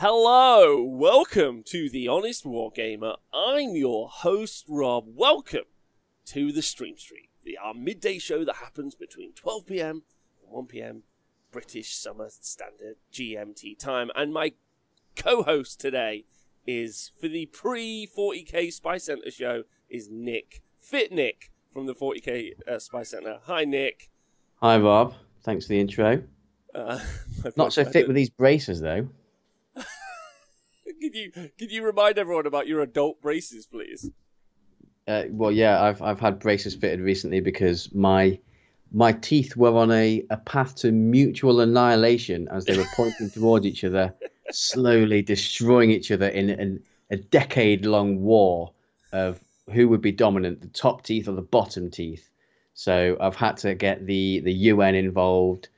Hello, welcome to the Honest Wargamer. I'm your host, Rob. Welcome to the Stream Street, the our midday show that happens between 12 p.m. and 1 p.m. British Summer Standard GMT time. And my co-host today is for the pre 40k Spy Center show is Nick Fit Nick from the 40k uh, Spy Center. Hi, Nick. Hi, Rob. Thanks for the intro. Uh, Not so fit with these braces, though. Can you can you remind everyone about your adult braces, please? Uh, well, yeah, I've I've had braces fitted recently because my my teeth were on a, a path to mutual annihilation as they were pointing towards each other, slowly destroying each other in an, a decade long war of who would be dominant, the top teeth or the bottom teeth. So I've had to get the the UN involved,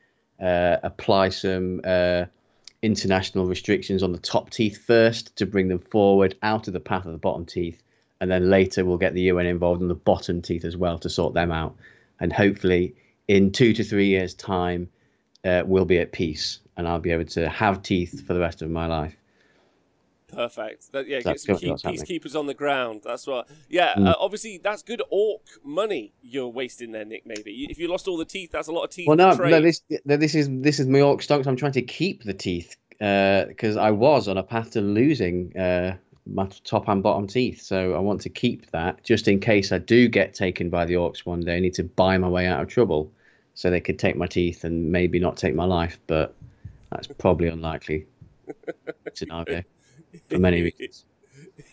uh, apply some uh, international restrictions on the top teeth first to bring them forward out of the path of the bottom teeth, and then later we'll get the UN involved on the bottom teeth as well to sort them out, and hopefully in two to three years' time, uh, we'll be at peace and I'll be able to have teeth for the rest of my life. Perfect. That, yeah, get some keep, peacekeepers on the ground. That's what. Yeah, Mm. uh, obviously that's good orc money you're wasting there, Nick. Maybe if you lost all the teeth, that's a lot of teeth. Well, no, no, this no, this is this is my orc stonks. I'm trying to keep the teeth because I was on a path to losing uh, my top and bottom teeth. So I want to keep that just in case I do get taken by the orcs one day. I need to buy my way out of trouble, so they could take my teeth and maybe not take my life. But that's probably unlikely scenario for many reasons.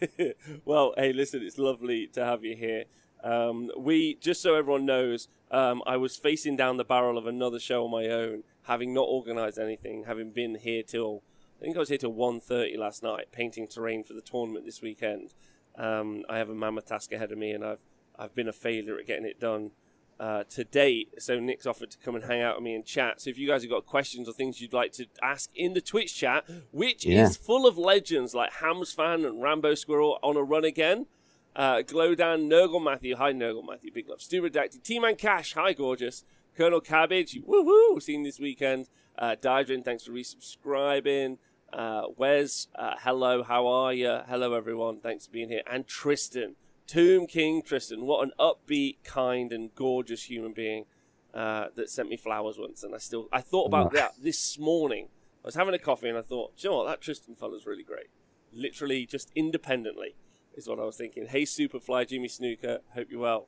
well, hey, listen, it's lovely to have you here. Um, we just so everyone knows, um, I was facing down the barrel of another show on my own, having not organised anything, having been here till I think I was here till 1.30 last night, painting terrain for the tournament this weekend. Um, I have a mammoth task ahead of me, and I've I've been a failure at getting it done uh, to date. So Nick's offered to come and hang out with me and chat. So if you guys have got questions or things you'd like to ask in the Twitch chat, which Yeah. is full of legends like Hams fan and Rambo Squirrel on a run again. Uh, Glowdan, Nurgle Matthew, hi Nurgle Matthew, big love. Stu Redacted, T Man Cash, hi gorgeous. Colonel Cabbage, woohoo, seen this weekend. Uh, Dydrin, thanks for resubscribing. Uh, Wes, uh, hello, how are you? Hello everyone, thanks for being here. And Tristan, Tomb King Tristan, what an upbeat, kind, and gorgeous human being uh, that sent me flowers once. And I still, I thought about that this morning. I was having a coffee and I thought, "Do you know what, that Tristan fella's really great. Literally, just independently, is what I was thinking. Hey, Superfly, Jimmy Snooker, hope you're well.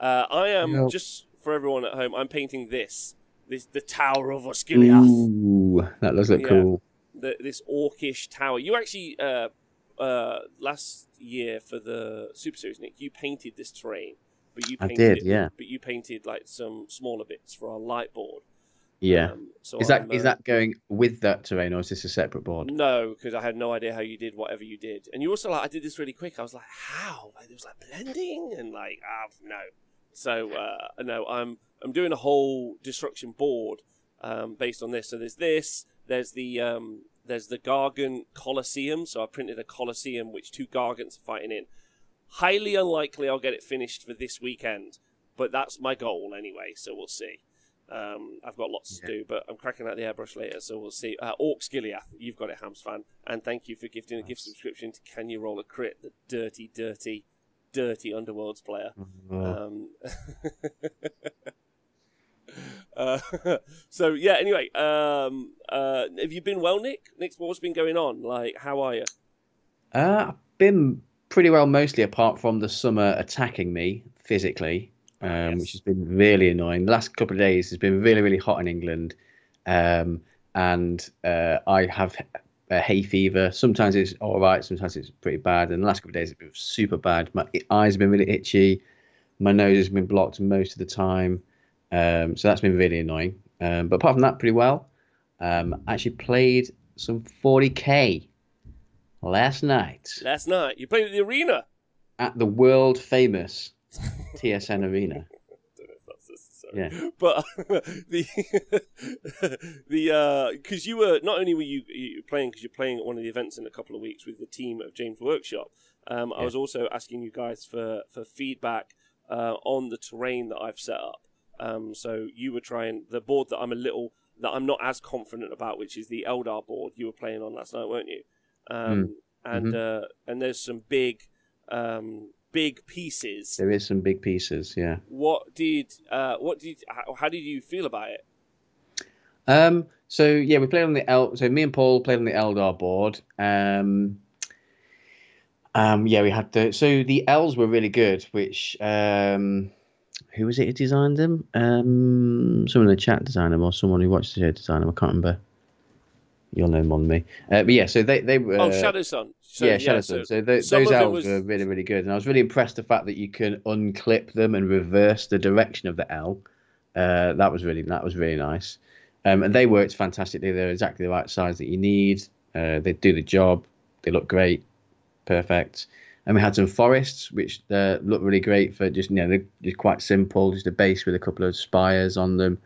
Uh, I am just for everyone at home. I'm painting this, this the Tower of Osgiliath Ooh, that does look Yeah. cool. the, this orcish tower. You actually uh, uh, last year for the Super Series, Nick, you painted this terrain, but you I painted did, it- yeah. But you painted like some smaller bits for our light board. Yeah. Um, so is that is uh, that going with that terrain or is this a separate board? No, because I had no idea how you did whatever you did, and you also like I did this really quick. I was like, how? Like there was like blending and like ah no. So uh, no, I'm I'm doing a whole destruction board um, based on this. So there's this. There's the um, there's the Gargant Colosseum. So I printed a Colosseum which two Gargants are fighting in. Highly unlikely I'll get it finished for this weekend, but that's my goal anyway. So we'll see. Um, I've got lots to do, but I'm cracking out the airbrush later, so we'll see. Uh, Orcs Giliath, you've got it, Hams fan, and thank you for gifting a gift subscription to Can You Roll a Crit, the dirty, dirty, dirty Underworlds player. Oh. Um, uh, so yeah. Anyway, um, uh, have you been well, Nick? Nick, what's been going on? Like, how are you? Uh, I've been pretty well mostly apart from the summer attacking me physically, um, Ah, yes. which has been really annoying. The last couple of days has been really, really hot in England. Um, and uh, I have a hay fever. Sometimes it's all right, sometimes it's pretty bad. And the last couple of days have been super bad. My eyes have been really itchy. My nose has been blocked most of the time. Um, so that's been really annoying. Um, but apart from that, pretty well. Um, actually played some 40k last night Last night you played at the arena. at the world famous TSN Arena. don't know if that's necessary. Yeah. But the the because you were not only were you, you playing because you're playing at one of the events in a couple of weeks with the team of James Workshop. Um, I Yeah. was also asking you guys for for feedback uh, on the terrain that I've set up. Um, so you were trying the board that I'm a little that I'm not as confident about, which is the Eldar board you were playing on last night, weren't you? Um, And uh, and there's some big um, big pieces. There is some big pieces, yeah. What did uh, what did how, how did you feel about it? Um, so yeah, we played on the El. So me and Paul played on the Eldar board. Um, um, yeah, we had the. So the L's were really good. Which um, who was it who designed them? Um, someone in the chat designed them, or someone who watched the show designed them. I can't remember. You'll know more than me. Uh, but yeah, so they they were. oh, Shadow Sun. So, yeah, Shadow Sun. So, some those L's was- were really, really good, and I was really impressed the fact that you can unclip them and reverse the direction of the L. Uh, that was really that was really nice, um, and they worked fantastically. They're exactly the right size that you need. Uh, they do the job. They look great, perfect. And we had some forests, which uh, look really great for just you know they're just quite simple, just a base with a couple of spires on them,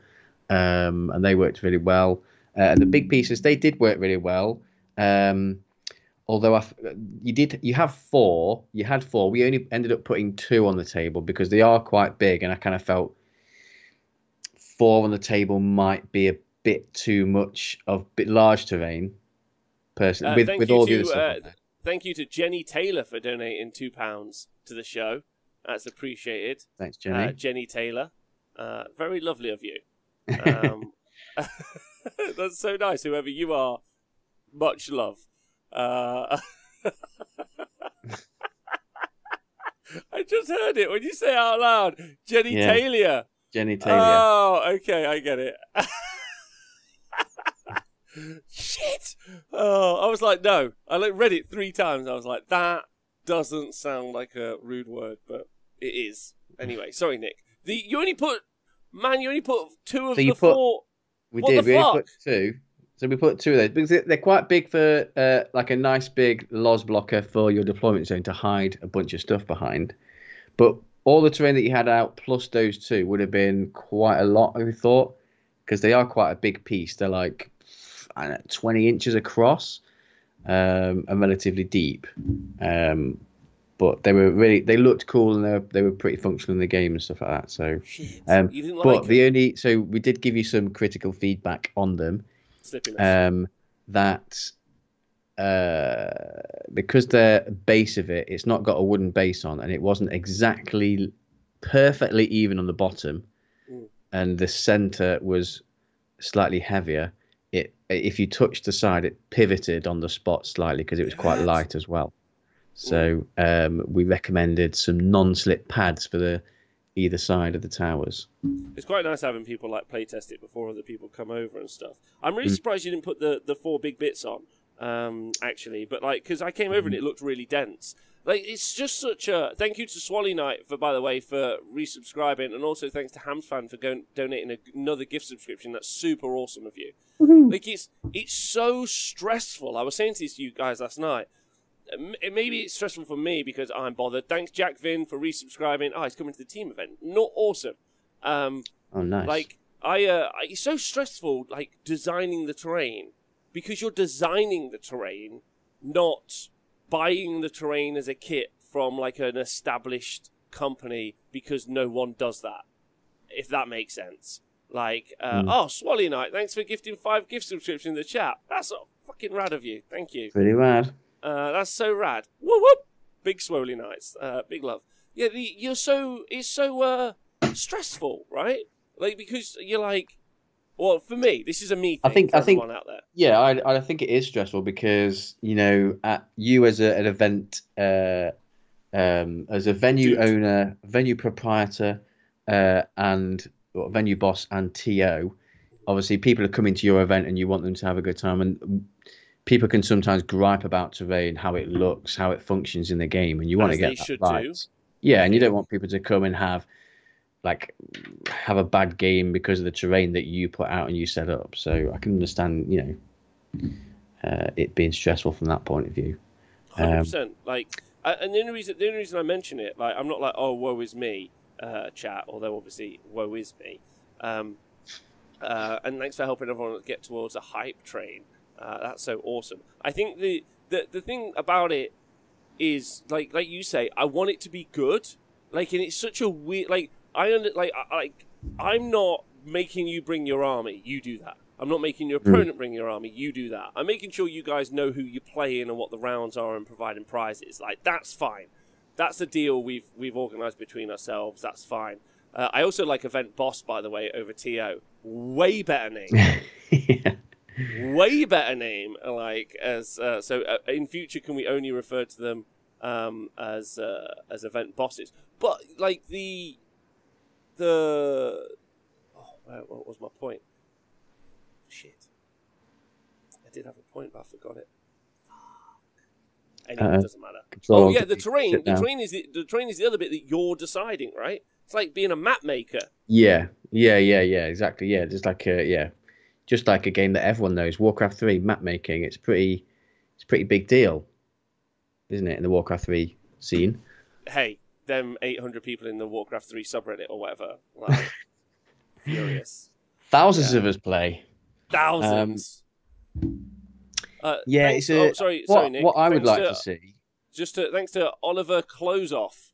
um, and they worked really well. Uh, and the big pieces they did work really well. Um, although I f you did you have four you had four we only ended up putting two on the table because they are quite big and i kind of felt four on the table might be a bit too much of bit large terrain personally Uh, with, with all the other stuff uh. Thank you to Jenny Taylor for donating two pounds to the show. That's appreciated. thanks jenny Uh, Jenny Taylor, uh, very lovely of you. Um, that's so nice. Whoever you are, much love. Uh, I just heard it when you say it out loud. Jenny Yeah. Taylor. jenny taylor Oh, okay, I get it. Shit! Oh, I was like, no. I like read it three times. I was like, that doesn't sound like a rude word, but it is. Anyway, sorry, Nick. The you only put man, you only put two of So you the put- four. we what did we only put two so we put two of those because they- they're quite big for uh, like a nice big los blocker for your deployment zone to hide a bunch of stuff behind but all the terrain that you had out plus those two would have been quite a lot i thought because they are quite a big piece they're like know, 20 inches across um, and relatively deep um, but they were really they looked cool and they were, they were pretty functional in the game and stuff like that so Um, didn't but like the only so we did give you some critical feedback on them um, that uh, because the base of it, it's not got a wooden base on, and it wasn't exactly perfectly even on the bottom, Mm. and the center was slightly heavier. It if you touched the side, it pivoted on the spot slightly because it was quite light as well. So um, we recommended some non-slip pads for the either side of the towers. It's quite nice having people like playtest it before other people come over and stuff. I'm really Mm. surprised you didn't put the, the four big bits on, um, actually. But like, because I came over and Mm. it looked really dense. Like, it's just such a thank you to Swally Knight for, by the way, for resubscribing, and also thanks to Hamsfan for going, donating another gift subscription. That's super awesome of you. Like, it's it's so stressful. I was saying to this to you guys last night. Maybe it's stressful for me because I'm bothered. Thanks, Jack Vin, for resubscribing. Oh, he's coming to the team event. Not awesome. Um, Oh, nice. like I, uh, I- it's so stressful, like designing the terrain, because you're designing the terrain, not buying the terrain as a kit from like an established company because no one does that. If that makes sense. Like, uh, Mm. oh, Swally Knight, thanks for gifting five gift subscriptions in the chat. That's fucking rad of you. Thank you. pretty rad. Uh, that's so rad. Whoop whoop. Big swolly nights. Uh, big love. Yeah, the, you're so it's so uh stressful, right? Like because you're like, well, for me, this is a me thing. I think- I think- everyone out there. Yeah, I, I think it is stressful because you know, at you as a, an event, uh, um, as a venue Dude. owner, venue proprietor, uh, and well, venue boss and TO, obviously people are coming to your event and you want them to have a good time, and people can sometimes gripe about terrain, how it looks, how it functions in the game, and you want As to get that right. Yeah, and you don't want people to come and have like have a bad game because of the terrain that you put out and you set up. So I can understand, you know, uh, it being stressful from that point of view. Hundred Um, percent. Like, and the only reason the only reason I mention it, like, I'm not like, oh, woe is me, uh, chat. Although obviously, woe is me. Um, uh, and thanks for helping everyone get towards a hype train. Uh, that's so awesome. I think the, the the thing about it is like like you say, I want it to be good. Like, and it's such a weird. Like, I under like I, like I'm not making you bring your army. You do that. I'm not making your opponent bring your army. You do that. I'm making sure you guys know who you're playing and what the rounds are and providing prizes. Like that's fine. That's a deal we've we've organised between ourselves. That's fine. Uh, I also like Event Boss, by the way, over TO. Way better name. yeah. Way better name. Like as uh, so. Uh, in future, can we only refer to them um, as uh, as event bosses? But like the the oh, what was my point? Shit. I did have a point, but I forgot it. Anyway, Uh-oh. it doesn't matter. Oh yeah, the terrain. The terrain is the, the terrain is the other bit that you're deciding, right? It's like being a map maker. Yeah, yeah, yeah, yeah, exactly. Yeah, just like a yeah, just like a game that everyone knows. Warcraft Three map making. It's pretty, it's pretty big deal, isn't it? In the Warcraft Three scene. Hey, them 800 people in the Warcraft 3 subreddit or whatever, like, furious. Thousands Yeah. of us play. Thousands. uh, Um, Yeah, thanks- it's a, oh, sorry, what, sorry, Nick. what I would Thanks like to, to see. just to, thanks to Oliver Closeoff,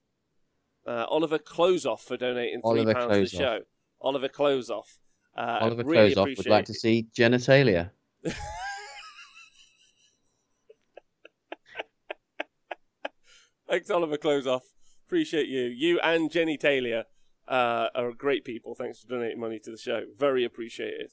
uh, Oliver Closeoff for donating three Oliver pounds to the show. Oliver Closeoff. Uh, Oliver really Closeoff would like to see genitalia. Thanks, Oliver Closeoff. Appreciate you. You and Jenny Taylor uh, are great people. Thanks for donating money to the show. Very appreciated.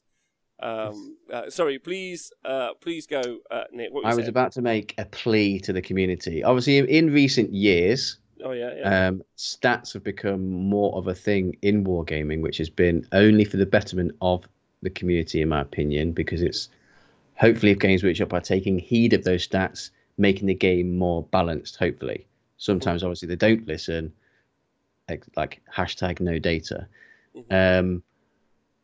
Um, uh, sorry, please, uh, please go, uh, Nick. I was saying? about to make a plea to the community. Obviously, in, in recent years, Oh yeah, yeah. um, stats have become more of a thing in wargaming, which has been only for the betterment of the community, in my opinion, because it's hopefully if Games Workshop are taking heed of those stats, making the game more balanced. Hopefully, sometimes obviously they don't listen, like, like hashtag no data. Um,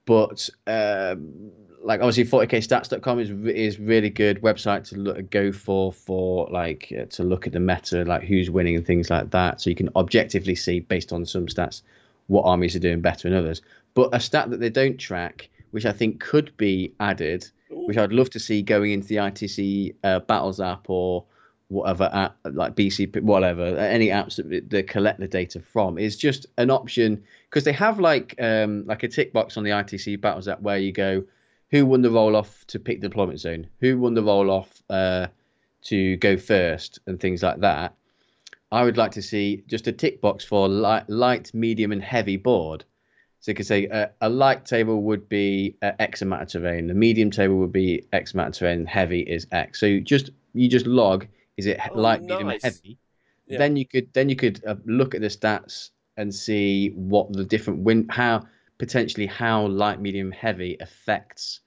but um, like obviously 40kstats.com is is really good website to look, go for for like uh, to look at the meta like who's winning and things like that. So you can objectively see based on some stats what armies are doing better than others. But a stat that they don't track which i think could be added which i'd love to see going into the itc uh, battles app or whatever app like bc whatever any apps that they collect the data from is just an option because they have like um like a tick box on the itc battles app where you go who won the roll off to pick the deployment zone, who won the roll off uh, to go first, and things like that. I would like to see just a tick box for light, light medium, and heavy board. So you could say uh, a light table would be uh, X amount of terrain, the medium table would be X amount of terrain, heavy is X. So just you just log is it Oh, light, medium, and heavy. Yeah. Then you could then you could uh, look at the stats and see what the different win how potentially how light, medium, heavy affects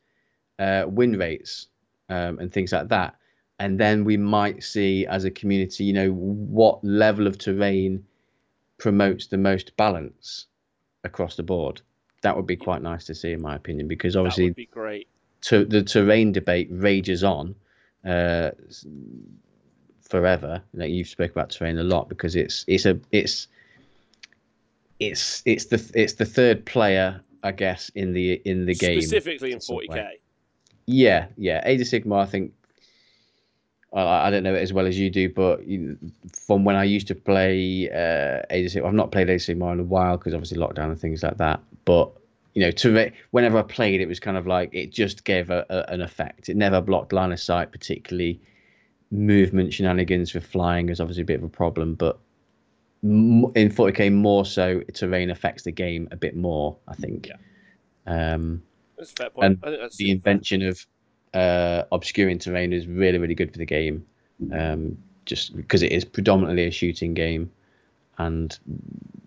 uh, win rates um, and things like that. And then we might see as a community, you know, what level of terrain promotes the most balance across the board. That would be quite nice to see, in my opinion, because obviously be great. to, the terrain debate rages on uh, forever. Like you've spoke about terrain a lot because it's it's a it's it's it's the it's the third player, I guess, in the in the game. Specifically in 40k. Yeah, yeah. Age of Sigmar, I think. I I don't know it as well as you do, but you, from when I used to play uh, Age of Sigmar, I've not played Age of Sigmar in a while because obviously lockdown and things like that. But you know, to whenever I played, it was kind of like it just gave a, a, an effect. It never blocked line of sight, particularly movement shenanigans with flying is obviously a bit of a problem. But in 40k, more so, terrain affects the game a bit more. I think. Yeah. Um, That's a fair point. And I think that's the super fair. invention of uh, obscuring terrain is really, really good for the game. Um, just because it is predominantly a shooting game, and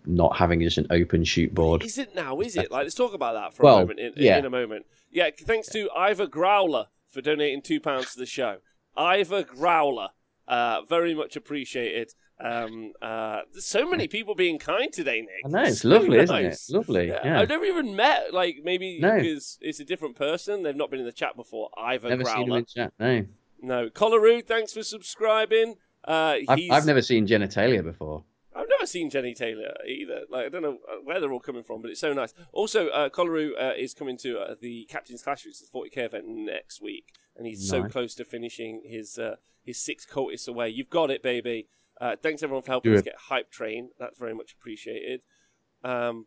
not having just an open shoot board. Is it now? Is it? Like, let's talk about that for Well, a moment. In, yeah. in a moment. Yeah. Thanks to Ivor Growler for donating two pounds to the show. Ivor Growler, uh, very much appreciated. Um, uh, there's so many people being kind today, Nick. I know it's So lovely, isn't it? Lovely. Yeah, Yeah. I've never even met, like, maybe No. because it's a different person. They've not been in the chat before. Ivor Never seen him Growler. in chat. No, No. Collaroo, thanks for subscribing. Uh, I've. I've never seen genitalia before. I've never seen Jenny Taylor either. Like I don't know uh, where they're all coming from, but it's so nice. Also, uh, Collaroo uh, is coming to uh, the Captain's Clash, which is the 40k event next week, and he's so close to finishing his uh, his six cultists away. You've got it, baby. Uh, thanks everyone for helping Do us it. get hype train. That's very much appreciated. Um,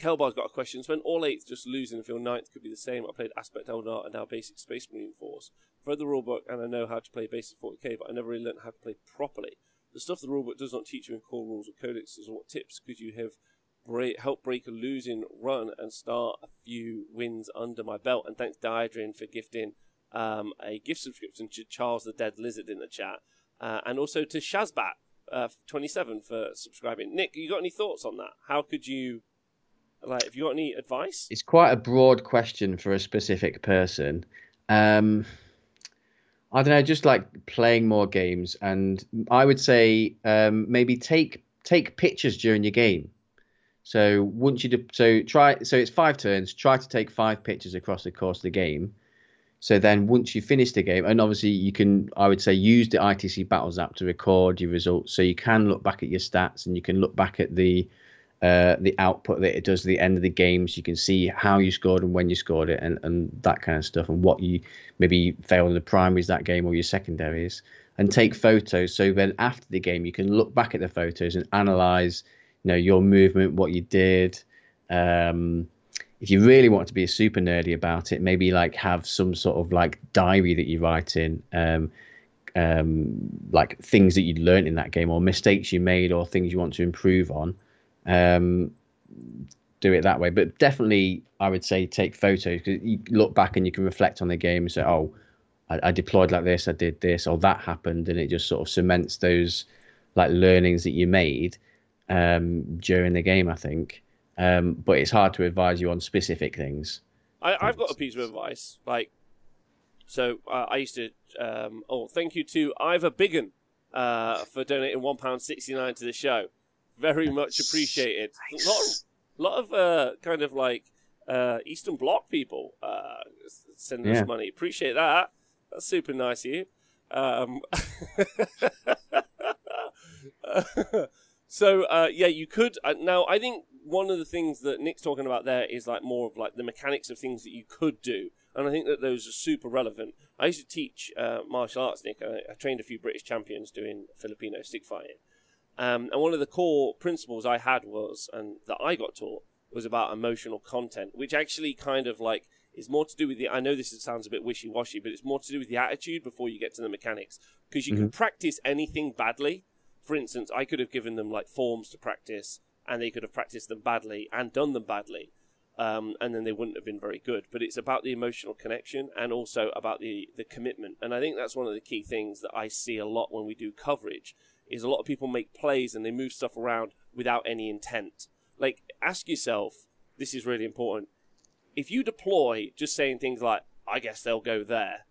Kelbar's got a question. Spent all eighth just losing and feel ninth could be the same. I played Aspect Eldar and now Basic Space Marine Force. I've read the rulebook and I know how to play Basic 40k, but I never really learned how to play properly. The stuff the rulebook does not teach you in core rules or codexes. What tips could you have break, help break a losing run and start a few wins under my belt? And thanks Diadrin for gifting um, a gift subscription to Charles the Dead Lizard in the chat, uh, and also to Shazbat uh, 27 for subscribing. Nick, you got any thoughts on that? How could you, like, if you got any advice? It's quite a broad question for a specific person. Um, I don't know, just like playing more games, and I would say um, maybe take take pictures during your game. So once you do, so try so it's five turns. Try to take five pictures across the course of the game. So then once you finish the game, and obviously you can, I would say, use the ITC Battles app to record your results. So you can look back at your stats and you can look back at the uh, the output that it does at the end of the games. You can see how you scored and when you scored it, and, and that kind of stuff, and what you maybe failed in the primaries that game or your secondaries, and take photos. So then after the game, you can look back at the photos and analyze, you know, your movement, what you did. Um, if you really want to be super nerdy about it, maybe like have some sort of like diary that you write in. Um, um, like things that you learned in that game or mistakes you made or things you want to improve on um, do it that way. But definitely, I would say take photos because you look back and you can reflect on the game and say, "Oh, I, I, deployed like this, I did this, or that happened," and it just sort of cements those like learnings that you made um, during the game. I think, um, but it's hard to advise you on specific things. I, have got a piece of advice, like. So uh, I used to. Um, oh, thank you to Ivor Biggin uh, for donating one pound sixty nine to the show very much appreciated. Nice. A lot of, lot of uh, kind of like uh, Eastern Bloc people uh, sending yeah. us money. Appreciate that. That's super nice of you. Um, so uh, yeah, you could uh, now. I think one of the things that Nick's talking about there is like more of like the mechanics of things that you could do, and I think that those are super relevant. I used to teach uh, martial arts, Nick. I, I, trained a few British champions doing Filipino stick fighting, um, and one of the core principles I had was, and that I got taught, was about emotional content, which actually kind of like is more to do with the. I know this sounds a bit wishy washy, but it's more to do with the attitude before you get to the mechanics. Because you mm-hmm. can practice anything badly. For instance, I could have given them like forms to practice, and they could have practiced them badly and done them badly. Um, and then they wouldn't have been very good. But it's about the emotional connection and also about the, the commitment. And I think that's one of the key things that I see a lot when we do coverage is a lot of people make plays and they move stuff around without any intent. Like, ask yourself, this is really important. If you deploy just saying things like, I guess they'll go there,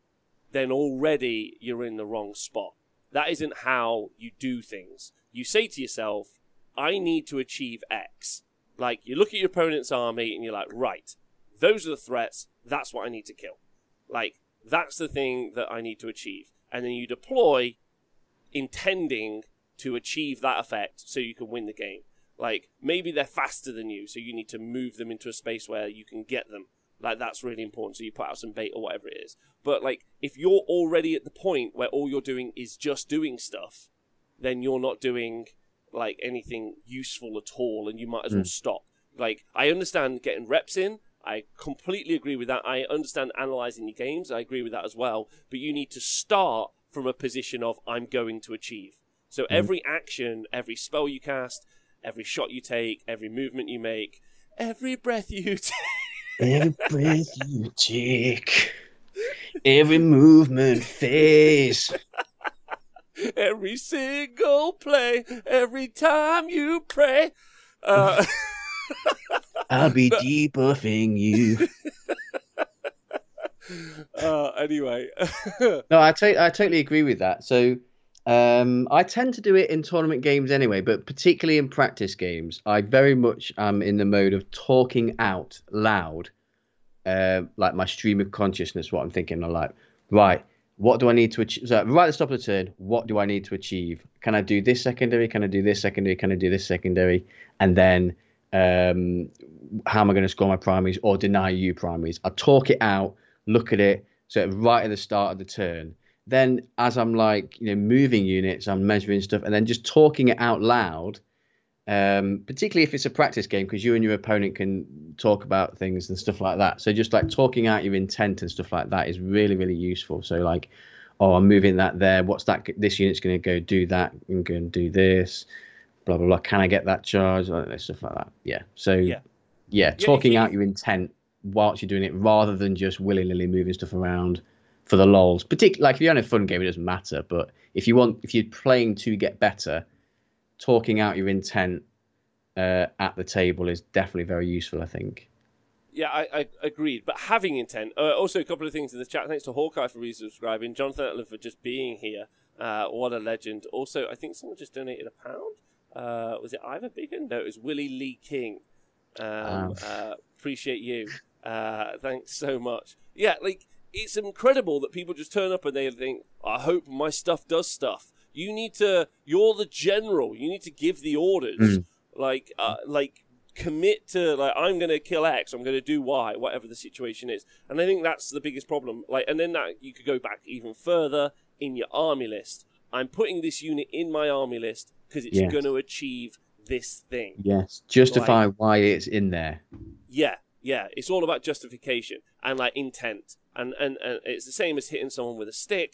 then already you're in the wrong spot. That isn't how you do things. You say to yourself, I need to achieve X. Like, you look at your opponent's army and you're like, right, those are the threats, that's what I need to kill. Like, that's the thing that I need to achieve. And then you deploy intending to achieve that effect so you can win the game. Like maybe they're faster than you, so you need to move them into a space where you can get them. Like that's really important. So you put out some bait or whatever it is. But like if you're already at the point where all you're doing is just doing stuff, then you're not doing like anything useful at all, and you might as well mm. stop. Like I understand getting reps in. I completely agree with that. I understand analyzing your games. I agree with that as well. But you need to start from a position of I'm going to achieve. So mm-hmm. every action, every spell you cast, every shot you take, every movement you make, every breath you take. every breath you take, every movement phase. every single play, every time you pray. Uh, I'll be debuffing you. Uh, anyway. no, I, totally agree with that. So um, I tend to do it in tournament games anyway, but particularly in practice games, I very much am in the mode of talking out loud, uh, like my stream of consciousness. What I'm thinking, I'm like, right, what do I need to achieve? So right at the stop of the turn, what do I need to achieve? Can I do this secondary? Can I do this secondary? Can I do this secondary? And then, um, how am I going to score my primaries or deny you primaries? I talk it out, look at it. So right at the start of the turn, then as I'm like, you know, moving units, I'm measuring stuff, and then just talking it out loud um, particularly if it's a practice game, because you and your opponent can talk about things and stuff like that. So just like talking out your intent and stuff like that is really, really useful. So like, oh, I'm moving that there. What's that? This unit's going to go do that and go and do this. Blah blah blah. Can I get that charge? I know, stuff like that. Yeah. So Yeah. yeah, Yeah, talking you- out your intent whilst you're doing it, rather than just willy nilly moving stuff around for the lols. Particularly like if you're on a fun game, it doesn't matter. But if you want, if you're playing to get better, talking out your intent uh, at the table is definitely very useful. I think. Yeah, I, I agreed. But having intent. Uh, also, a couple of things in the chat. Thanks to Hawkeye for resubscribing. Jonathan Etler for just being here. Uh, what a legend. Also, I think someone just donated a pound. Uh, was it Ivor Biggin? No, it was Willie Lee King. Um, Wow. uh, appreciate you. Uh, thanks so much. Yeah, like it's incredible that people just turn up and they think, "I hope my stuff does stuff." You need to. You're the general. You need to give the orders. Mm. Like, uh, like commit to like I'm going to kill X, I'm going to do Y, whatever the situation is. And I think that's the biggest problem. Like, and then that you could go back even further in your army list. I'm putting this unit in my army list because it's Yes. going to achieve this thing. Yes, justify why it's in there. Yeah, yeah. It's all about justification and like intent, and and, and it's the same as hitting someone with a stick.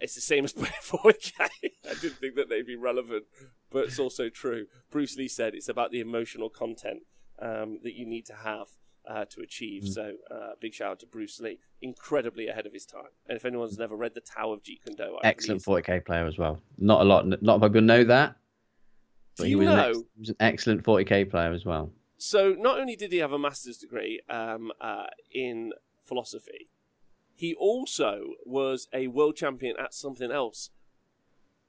It's the same as playing 40k. I didn't think that they'd be relevant, but it's also true. Bruce Lee said it's about the emotional content um, that you need to have uh, to achieve. Mm. So, uh, big shout out to Bruce Lee, incredibly ahead of his time. And if anyone's never read the Tao of Jeet Kune Do, I Excellent believe- 40k player as well. Not a lot, not a lot of people know that. Do But he you was, know? an ex- he was an excellent 40k player as well. So not only did he have a master's degree um, uh, in philosophy, he also was a world champion at something else.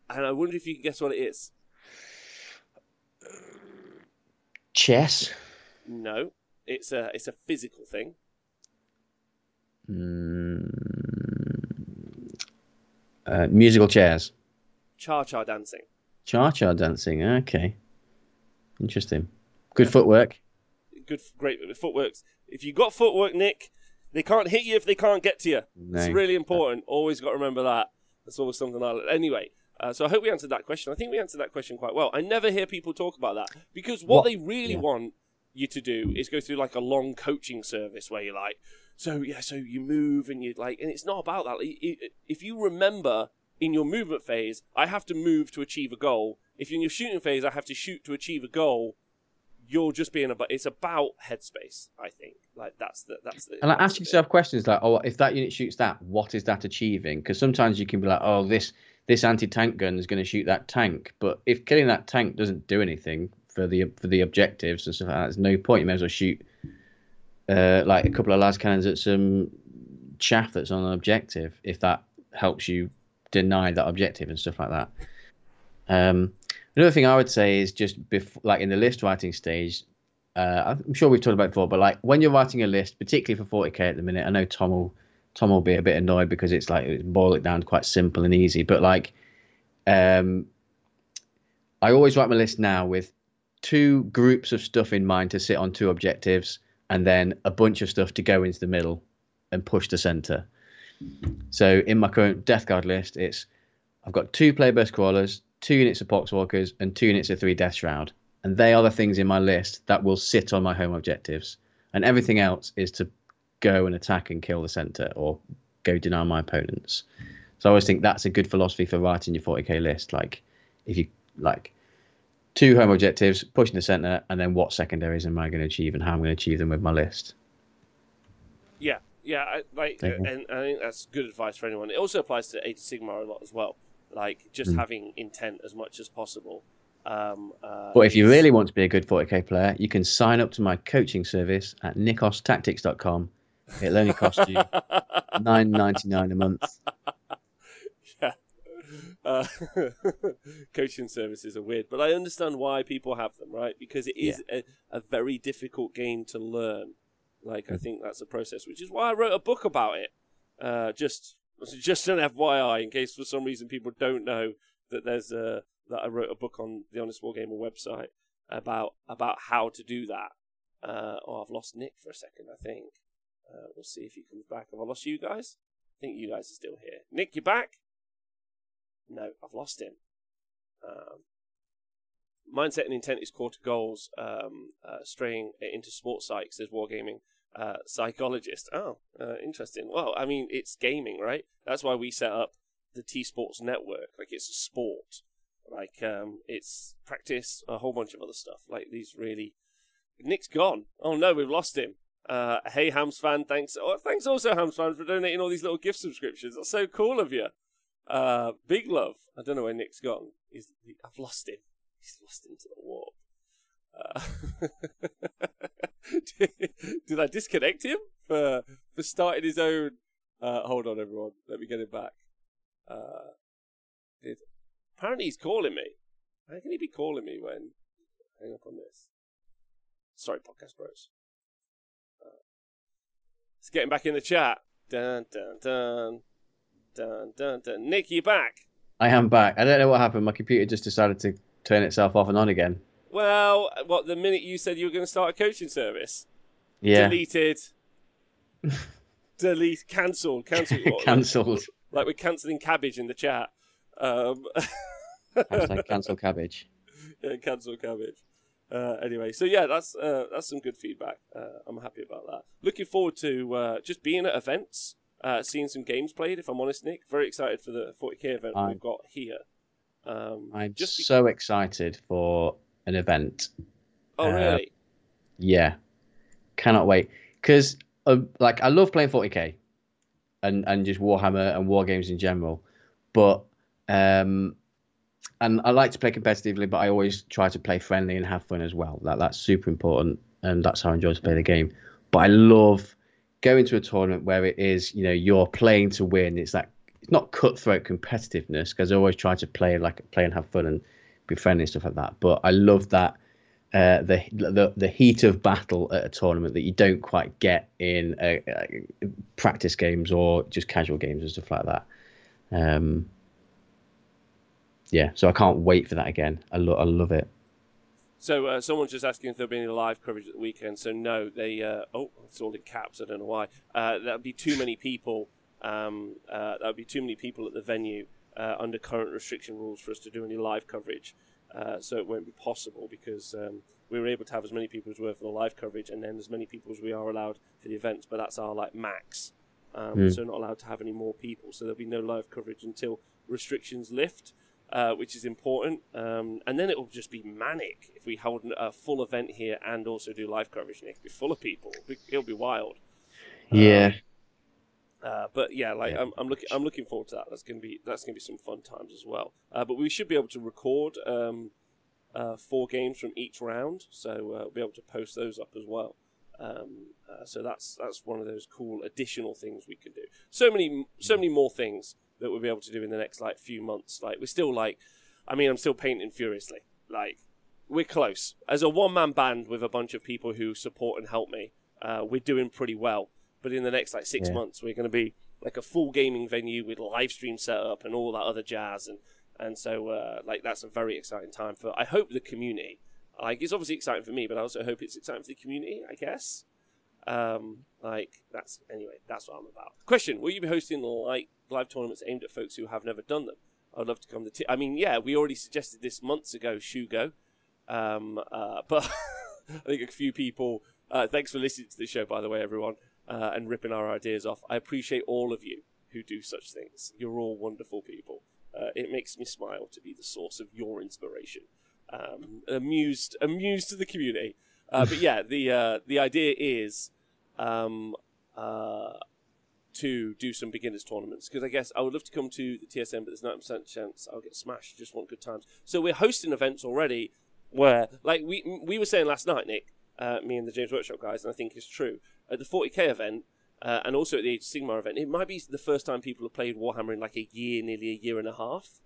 And I wonder if you can guess what it is. Chess. No, it's a it's a physical thing. Mm, uh, musical chairs. Cha cha dancing. Cha cha dancing. Okay. Interesting. Good footwork. Good, great footworks. If you got footwork, Nick, they can't hit you if they can't get to you. No. It's really important. Always got to remember that. That's always something I anyway. Uh, so I hope we answered that question. I think we answered that question quite well. I never hear people talk about that because what, What- they really yeah. want you to do is go through like a long coaching service where you're like, so yeah, so you move and you like, and it's not about that. Like, i- i- If you remember in your movement phase, I have to move to achieve a goal. If you're in your shooting phase, I have to shoot to achieve a goal. You're just being about. It's about headspace. I think like that's the that's the. And like, ask yourself questions like, oh, if that unit shoots that, what is that achieving? Because sometimes you can be like, oh, this this anti tank gun is going to shoot that tank, but if killing that tank doesn't do anything for the for the objectives and stuff like that, there's no point. You may as well shoot uh, like a couple of lascannons at some chaff that's on an objective if that helps you deny that objective and stuff like that. Um, another thing I would say is just before, like in the list writing stage, uh, I'm sure we've talked about before, but like when you're writing a list, particularly for 40k at the minute, I know Tom will Tom will be a bit annoyed because it's like boil it down quite simple and easy. But like, um, I always write my list now with two groups of stuff in mind to sit on two objectives, and then a bunch of stuff to go into the middle and push the center. So in my current Death Guard list, it's I've got two plagueburst crawlers, two units of poxwalkers, and two units of three deathshroud, and they are the things in my list that will sit on my home objectives, and everything else is to go and attack and kill the center or go deny my opponents. So I always think that's a good philosophy for writing your 40k list. Like if you like two home objectives, pushing the center, and then what secondaries am I going to achieve and how I'm going to achieve them with my list. Yeah, yeah, I, like, and I think that's good advice for anyone. It also applies to Age of Sigmar a lot as well. Like, just Mm. having intent as much as possible. Um, uh, But if you really want to be a good 40k player, you can sign up to my coaching service at nikostactics.com. It'll only cost you nine ninety nine a month. yeah. Uh, coaching services are weird, but I understand why people have them, right? Because it is a, a very difficult game to learn. Like, I Mm. think that's a process, which is why I wrote a book about it. Uh, just, just an FYI, in case for some reason people don't know that there's a that I wrote a book on the Honest Wargamer website about about how to do that. Uh, oh, I've lost Nick for a second. I think. Uh, we'll see if he comes back. Have I lost you guys? I think you guys are still here. Nick, you back? No, I've lost him. Um, mindset and intent is core to goals. Um, uh, straying into sports psych says wargaming uh, psychologist. Oh, uh, interesting. Well, I mean, it's gaming, right? That's why we set up the T Sports Network. Like it's a sport. Like um, it's practice, a whole bunch of other stuff. Like these really. Nick's gone. Oh no, we've lost him. Uh, hey, Hams fan, thanks. Oh, thanks also, Hams fan, for donating all these little gift subscriptions. That's so cool of you. Uh, big love. I don't know where Nick's gone. He's, I've lost him. He's lost into the warp. Uh, did, did I disconnect him for for starting his own? Uh, hold on, everyone. Let me get him back. Uh, did, apparently he's calling me. How can he be calling me when? Hang up on this. Sorry, podcast bros. Uh, let's get him back in the chat. Dun dun dun dun dun dun. Nick, you back? I am back. I don't know what happened. My computer just decided to turn itself off and on again. Well, what the minute you said you were going to start a coaching service, Yeah. deleted, delete, cancelled, cancelled, Cancelled. Like we're cancelling cabbage in the chat. Um, Hashtag cancel cabbage. yeah, cancel cabbage. Uh, anyway, so yeah, that's uh, that's some good feedback. Uh, I'm happy about that. Looking forward to uh, just being at events, uh, seeing some games played. If I'm honest, Nick, very excited for the 40k event I'm- we've got here. Um, I'm just so excited for an event. oh uh, really? Yeah, cannot wait. Because uh, like I love playing 40k, and and just Warhammer and war games in general, but um, and I like to play competitively, but I always try to play friendly and have fun as well. That that's super important, and that's how I enjoy to play the game. But I love going to a tournament where it is, you know, you're playing to win. It's that it's not cutthroat competitiveness because I always try to play like play and have fun and be friendly and stuff like that. But I love that uh, the the the heat of battle at a tournament that you don't quite get in uh, uh, practice games or just casual games and stuff like that. Um, yeah, so I can't wait for that again. I lo- I love it. So uh, someone's just asking if there'll be any live coverage at the weekend. So no, they. Uh, oh, it's all in caps. I don't know why. That'd be too many people. Um, that'd be too many people at the venue uh, under current restriction rules for us to do any live coverage. Uh, so it won't be possible because um, we were able to have as many people as we were for the live coverage, and then as many people as we are allowed for the events. But that's our like max. Um, Mm. So not allowed to have any more people. So there'll be no live coverage until restrictions lift uh, which is important. Um, and then it will just be manic if we hold a full event here and also do live coverage. Nick, it'll be full of people. It'll be, it'll be wild. Yeah, Uh, but yeah, like Yeah. I'm, I'm looking, I'm looking forward to that. That's gonna be that's gonna be some fun times as well. Uh, but we should be able to record um, uh, four games from each round, so uh, we'll be able to post those up as well. Um, uh, so that's that's one of those cool additional things we can do. So many so many more things that we'll be able to do in the next like few months. Like we're still like, I mean, I'm still painting furiously. Like we're close as a one man band with a bunch of people who support and help me. Uh, we're doing pretty well. But in the next like six Yeah. months, we're going to be like a full gaming venue with live stream setup and all that other jazz. And and so uh, like that's a very exciting time for. I hope the community. Like it's obviously exciting for me, but I also hope it's exciting for the community. I guess. Um, like that's anyway. That's what I'm about. Question: Will you be hosting like live tournaments aimed at folks who have never done them? I'd love to come to. T- I mean, yeah, we already suggested this months ago, Shugo. Um, uh, but I think a few people. Uh, thanks for listening to the show, by the way, everyone, uh, and ripping our ideas off. I appreciate all of you who do such things. You're all wonderful people. Uh, it makes me smile to be the source of your inspiration. Um, amused, amused to the community. Uh, but yeah, the uh, the idea is um, uh, to do some beginners tournaments because I guess I would love to come to the TSM, but there's ninety percent chance I'll get smashed. Just want good times. So we're hosting events already where, like we we were saying last night, Nick, uh, me and the James Workshop guys, and I think it's true at the 40k event. Uh, and also at the Age of Sigmar event, it might be the first time people have played Warhammer in like a year, nearly a year and a half.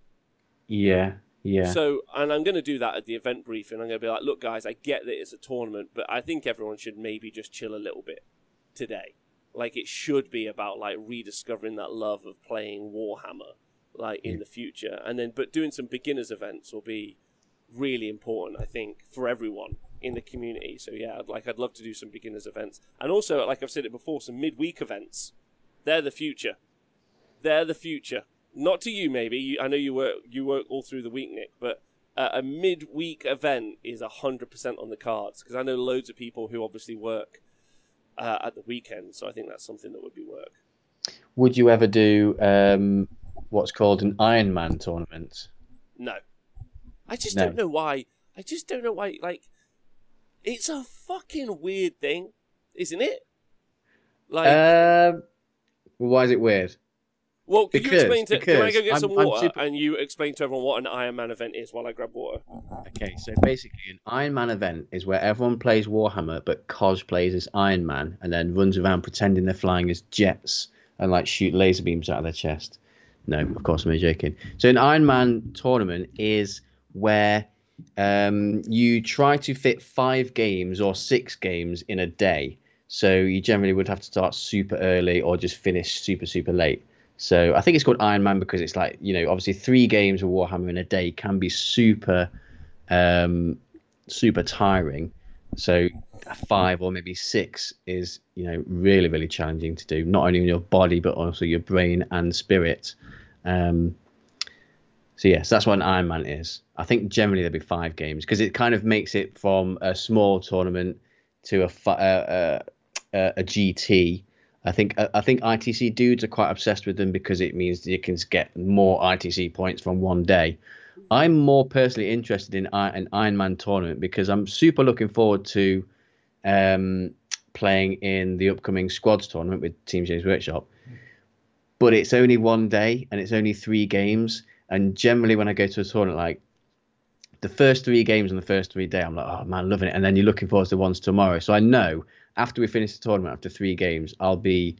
yeah, yeah. So, and I'm going to do that at the event briefing. I'm going to be like, look, guys, I get that it's a tournament, but I think everyone should maybe just chill a little bit today. Like, it should be about like rediscovering that love of playing Warhammer, like in Yeah. the future, and then, but doing some beginners events will be really important, I think, for everyone in the community. So yeah, I'd, like I'd love to do some beginners events, and also, like I've said it before, some midweek events. They're the future. They're the future. Not to you, maybe. You, I know you work you work all through the week, Nick, but uh, a midweek event is hundred percent on the cards because I know loads of people who obviously work uh, at the weekend, so I think that's something that would be work. Would you ever do um, what's called an Ironman tournament? No, I just No. don't know why. I just don't know why. Like, it's a fucking weird thing, isn't it? Like, Um, why is it weird? well, can because- you explain to? Can I go get I'm- some water super- and you explain to everyone what an Iron Man event is while I grab water? Okay, so basically, an Iron Man event is where everyone plays Warhammer, but Cos plays as Iron Man and then runs around pretending they're flying as jets and like shoot laser beams out of their chest. No, of course, I'm joking. So, an Iron Man tournament is where um, you try to fit five games or six games in a day. So, you generally would have to start super early or just finish super, super late. So I think it's called Iron Man because it's like you know obviously three games of Warhammer in a day can be super, um, super tiring. So five or maybe six is you know really really challenging to do not only in your body but also your brain and spirit. Um, so yes, that's what an Iron Man is. I think generally there'll be five games because it kind of makes it from a small tournament to a uh, uh, uh, a GT. I think I think ITC dudes are quite obsessed with them because it means you can get more ITC points from one day. I'm more personally interested in an Iron Man tournament because I'm super looking forward to um, playing in the upcoming squads tournament with Team James Workshop. But it's only one day and it's only three games. And generally, when I go to a tournament, like the first three games on the first three day, I'm like, oh man, loving it. And then you're looking forward to the ones tomorrow. So I know after we finish the tournament, after three games, I'll be,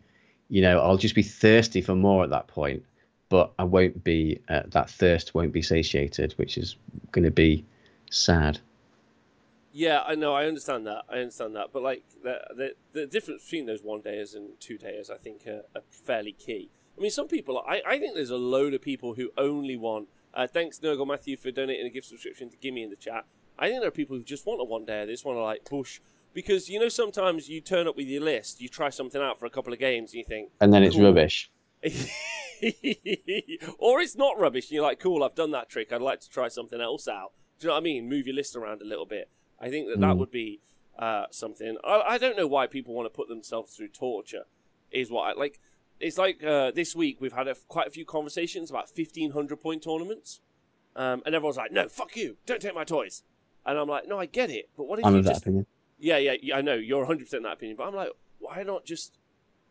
you know, I'll just be thirsty for more at that point. But I won't be, uh, that thirst won't be satiated, which is going to be sad. Yeah, I know. I understand that. I understand that. But like the the, the difference between those one days and two days, I think, are, are fairly key. I mean, some people. I, I think there's a load of people who only want. Uh, thanks, Nurgle Matthew, for donating a gift subscription to Gimme in the chat. I think there are people who just want a one day. They just want to like push because you know sometimes you turn up with your list, you try something out for a couple of games, and you think, And then it's Cool. rubbish. or it's not rubbish, and you're like, cool, I've done that trick. I'd like to try something else out. Do you know what I mean? Move your list around a little bit. I think that that Mm. would be uh, something. I, I don't know why people want to put themselves through torture. Is what I like. It's like uh, this week we've had a, quite a few conversations about 1500 point tournaments, um, and everyone's like, "No, fuck you! Don't take my toys." And I'm like, "No, I get it, but what if I'm you of that just opinion. yeah, yeah, yeah, I know you're 100 percent that opinion, but I'm like, why not just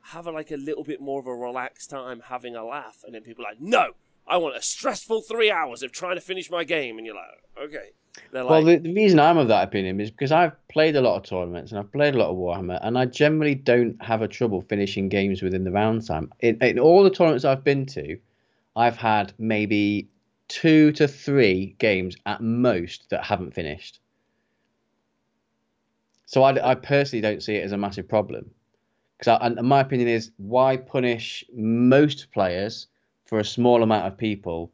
have a, like a little bit more of a relaxed time, having a laugh, and then people are like, no, I want a stressful three hours of trying to finish my game, and you're like, okay. Well, the, the reason I'm of that opinion is because I've played a lot of tournaments and I've played a lot of Warhammer, and I generally don't have a trouble finishing games within the round time. In, in all the tournaments I've been to, I've had maybe two to three games at most that haven't finished. So I, I personally don't see it as a massive problem. Because and my opinion is, why punish most players for a small amount of people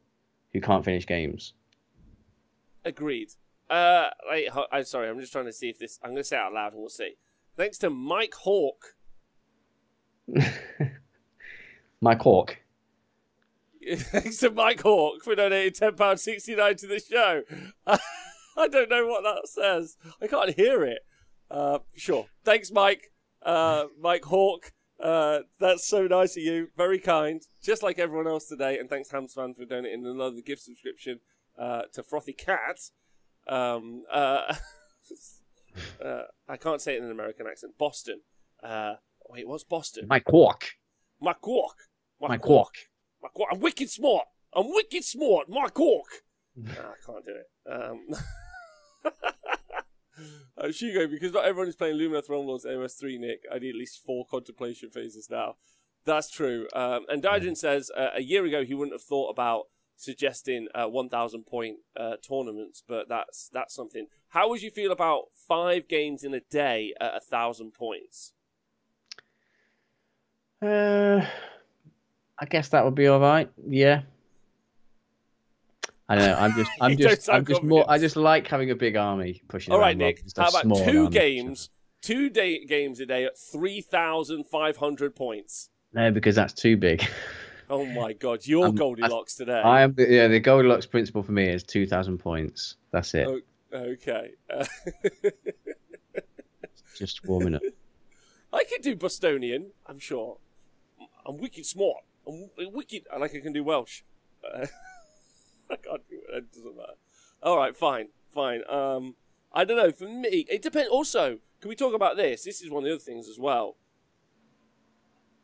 who can't finish games? Agreed. Uh, wait, I'm sorry, I'm just trying to see if this. I'm going to say it out loud, and we'll see. Thanks to Mike Hawk. Mike Hawk. Thanks to Mike Hawk for donating ten pounds sixty nine to the show. I don't know what that says. I can't hear it. Uh, sure. Thanks, Mike. Uh, Mike Hawk. Uh, that's so nice of you. Very kind. Just like everyone else today. And thanks, Hamsman, for donating another gift subscription uh, to Frothy Cat. Um, uh, uh, I can't say it in an American accent. Boston. Uh, wait, what's Boston? Mike Hawk. Mike Hawk. Mike quark. Mark Walk. I'm wicked smart. I'm wicked smart. My quark. Nah, I can't do it. Um, uh, Shugo, because not everyone is playing Lumineth Realm-lords MS3, Nick, I need at least four contemplation phases now. That's true. Um, and Daijin says uh, a year ago he wouldn't have thought about suggesting uh, 1,000 point uh, tournaments, but that's that's something. How would you feel about five games in a day at a thousand points? Uh, I guess that would be all right. Yeah. I know. I'm just, I'm just, I'm just more. I just like having a big army pushing. All right, Nick. than just a How about two army. games, two day games a day at three thousand five hundred points? No, because that's too big. Oh my god, you're I'm- Goldilocks today. I am the, yeah. The Goldilocks principle for me is two thousand points. That's it. Oh. Okay. Uh, Just warming up. I can do Bostonian, I'm sure. I'm wicked smart. I'm wicked, and like I can do Welsh. Uh, I can't do it. It doesn't matter. All right, fine, fine. Um, I don't know. For me, it depends. Also, can we talk about this? This is one of the other things as well.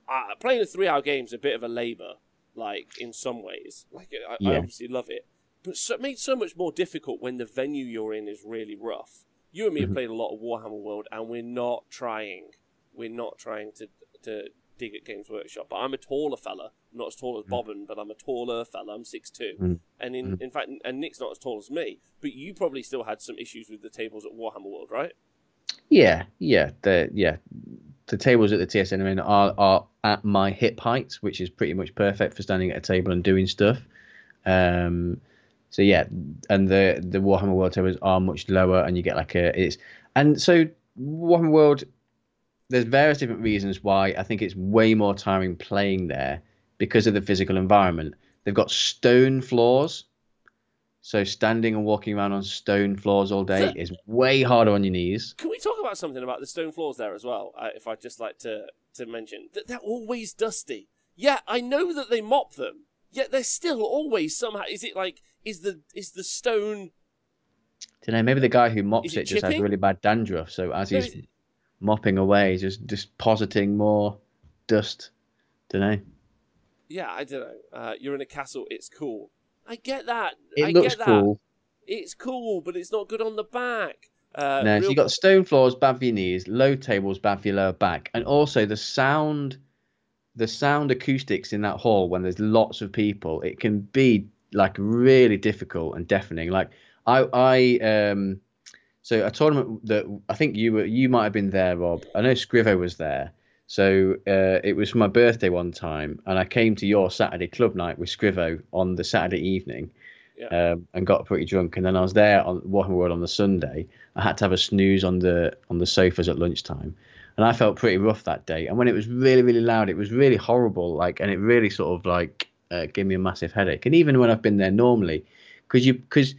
Uh, playing a three-hour game is a bit of a labour, like in some ways. Like I, I obviously love it, but so, it made so much more difficult when the venue you're in is really rough. You and me have Mhm. played a lot of Warhammer World, and we're not trying. We're not trying to to dig at Games Workshop. But I'm a taller fella. I'm not as tall as Bobbin, but I'm a taller fella. I'm six two, Mm. and in in fact, and Nick's not as tall as me. But you probably still had some issues with the tables at Warhammer World, right? Yeah, yeah, the yeah, the tables at the TSN are are at my hip height, which is pretty much perfect for standing at a table and doing stuff. Um, so yeah, and the the Warhammer World tables are much lower, and you get like a it's and so Warhammer World. There's various different reasons why I think it's way more tiring playing there because of the physical environment. They've got stone floors, so standing and walking around on stone floors all day is way harder on your knees. Can we talk about something about the stone floors there as well? Uh, if I'd just like to to mention that they're always dusty. Yeah, I know that they mop them, yet they're still always somehow. Is it like is the is the stone? don't know. Maybe the guy who mops it, it just has really bad dandruff. So as No, he's it- mopping away, he's just depositing more dust. Don't know. Yeah, I don't know. Uh, you're in a castle. It's cool. I get that. It I looks get that. cool. It's cool, but it's not good on the back. Uh, no, so real you got stone floors bad for your knees, low tables bad for your lower back, and also the sound, the sound acoustics in that hall when there's lots of people, it can be like really difficult and deafening. Like I, I, um, so a tournament that I think you were, you might have been there, Rob. I know Scrivo was there. So uh, it was for my birthday one time, and I came to your Saturday club night with Scrivo on the Saturday evening, Yeah. um, and got pretty drunk. And then I was there on Warhammer World on the Sunday. I had to have a snooze on the on the sofas at lunchtime, and I felt pretty rough that day. And when it was really really loud, it was really horrible. Like, and it really sort of like uh, gave me a massive headache. And even when I've been there normally, because you because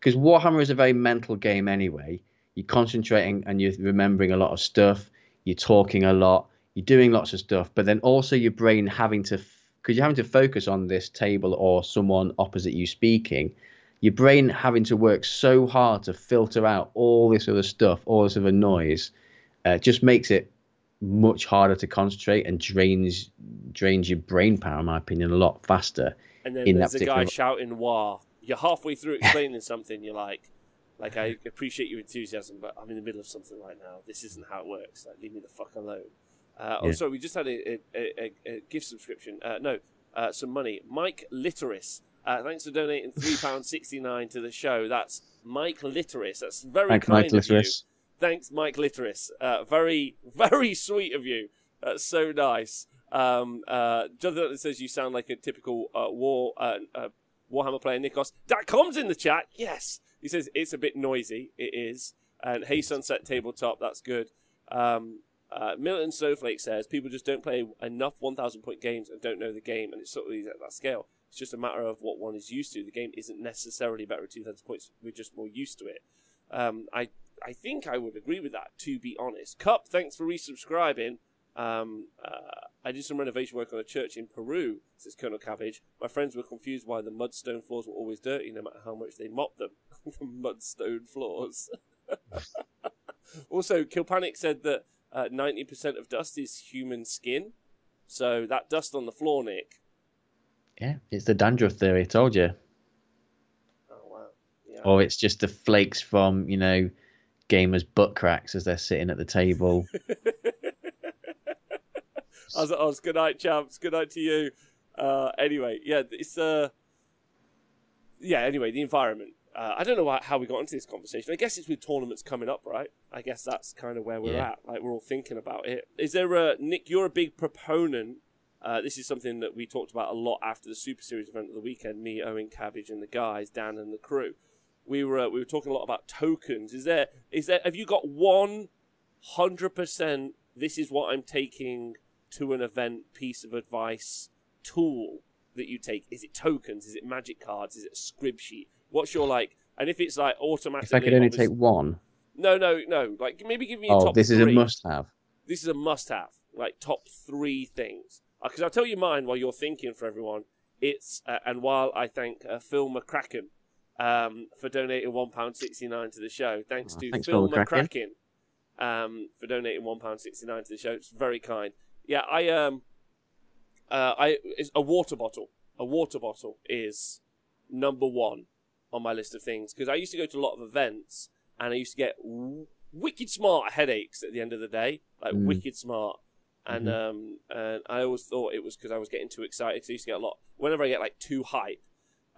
because Warhammer is a very mental game anyway. You're concentrating and you're remembering a lot of stuff. You're talking a lot. You're doing lots of stuff, but then also your brain having to, because you're having to focus on this table or someone opposite you speaking. Your brain having to work so hard to filter out all this other stuff, all this other noise, uh, just makes it much harder to concentrate and drains drains your brain power, in my opinion, a lot faster. and then in that there's a guy shouting "Wah!" You're halfway through explaining something. You're like, like I appreciate your enthusiasm, but I'm in the middle of something right now. This isn't how it works. Like, leave me the fuck alone. Uh, Oh, Yeah. sorry, we just had a, a, a, a gift subscription. Uh, no, uh, some money. Mike Litteris. Uh, thanks for donating three pounds sixty nine to the show. That's Mike Litteris. That's very Thanks, kind Mike of you. Litteris. Thanks, Mike Litteris. Uh, very, very sweet of you. That's so nice. Um, uh, Jonathan says you sound like a typical uh, war uh, uh, Warhammer player, Nikos. Datcom's in the chat. Yes, he says it's a bit noisy. It is. And Hey Sunset Tabletop. That's good. Um, uh, Milton Snowflake says people just don't play enough 1,000 point games and don't know the game, and it's sort of at that scale. It's just a matter of what one is used to. The game isn't necessarily better at 2,000 points. We're just more used to it. Um, I I think I would agree with that, to be honest. Cup, thanks for resubscribing. Um, uh, I did some renovation work on a church in Peru, says Colonel Cabbage. My friends were confused why the mudstone floors were always dirty, no matter how much they mopped them. the mudstone floors. also, Kilpanic said that uh, 90% of dust is human skin. So that dust on the floor, Nick. Yeah, it's the dandruff theory. I told you. Oh, wow. Yeah. Or it's just the flakes from you know gamers' butt cracks as they're sitting at the table. I was, I was good night, champs. Good night to you. Uh, anyway, yeah, it's uh, yeah. Anyway, the environment. Uh, I don't know how we got into this conversation. I guess it's with tournaments coming up, right? I guess that's kind of where we're Yeah. at. Like we're all thinking about it. Is there a Nick? You're a big proponent. Uh, this is something that we talked about a lot after the Super Series event of the weekend. Me, Owen, Cabbage, and the guys, Dan, and the crew. We were uh, we were talking a lot about tokens. Is there is there have you got one hundred percent? This is what I'm taking to an event piece of advice tool that you take? Is it tokens? Is it magic cards? Is it a scrib sheet? What's your like? And if it's like automatically, If I could only obviously- take one. no, no, no. Like maybe give me your Oh, top this is three. a must-have. This is a must-have. Like top three things. Because I'll tell you mine while you're thinking for everyone. It's uh, and while I thank uh, Phil McCracken um, for donating one pound sixty nine to the show. Thanks Oh, to thanks, Phil Phil McCracken. McCracken um, for donating one pound sixty nine to the show. It's very kind. Yeah, I um, uh, I is a water bottle. A water bottle is number one on my list of things because I used to go to a lot of events and I used to get w- wicked smart headaches at the end of the day, like Mm. wicked smart. And um, and I always thought it was because I was getting too excited. 'cause I used to get a lot. Whenever I get like too hype,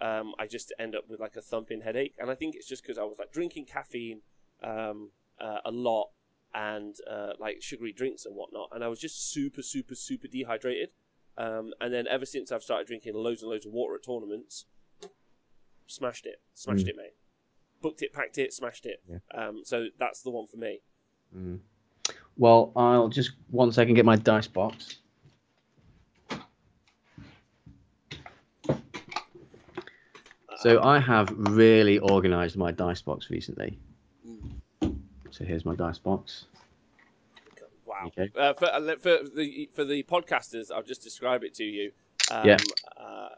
um, I just end up with like a thumping headache. And I think it's just because I was like drinking caffeine um, uh, a lot and uh, like sugary drinks and whatnot, and I was just super, super, super dehydrated. Um, and then ever since I've started drinking loads and loads of water at tournaments, smashed it, smashed Mm. it, mate. Booked it, packed it, smashed it. Yeah. Um, so that's the one for me. Mm. Well, I'll just one second get my dice box. So I have really organised my dice box recently. So here's my dice box. Wow. Okay. Uh, for, uh, for the for the podcasters, I'll just describe it to you. Um, Yeah. Uh,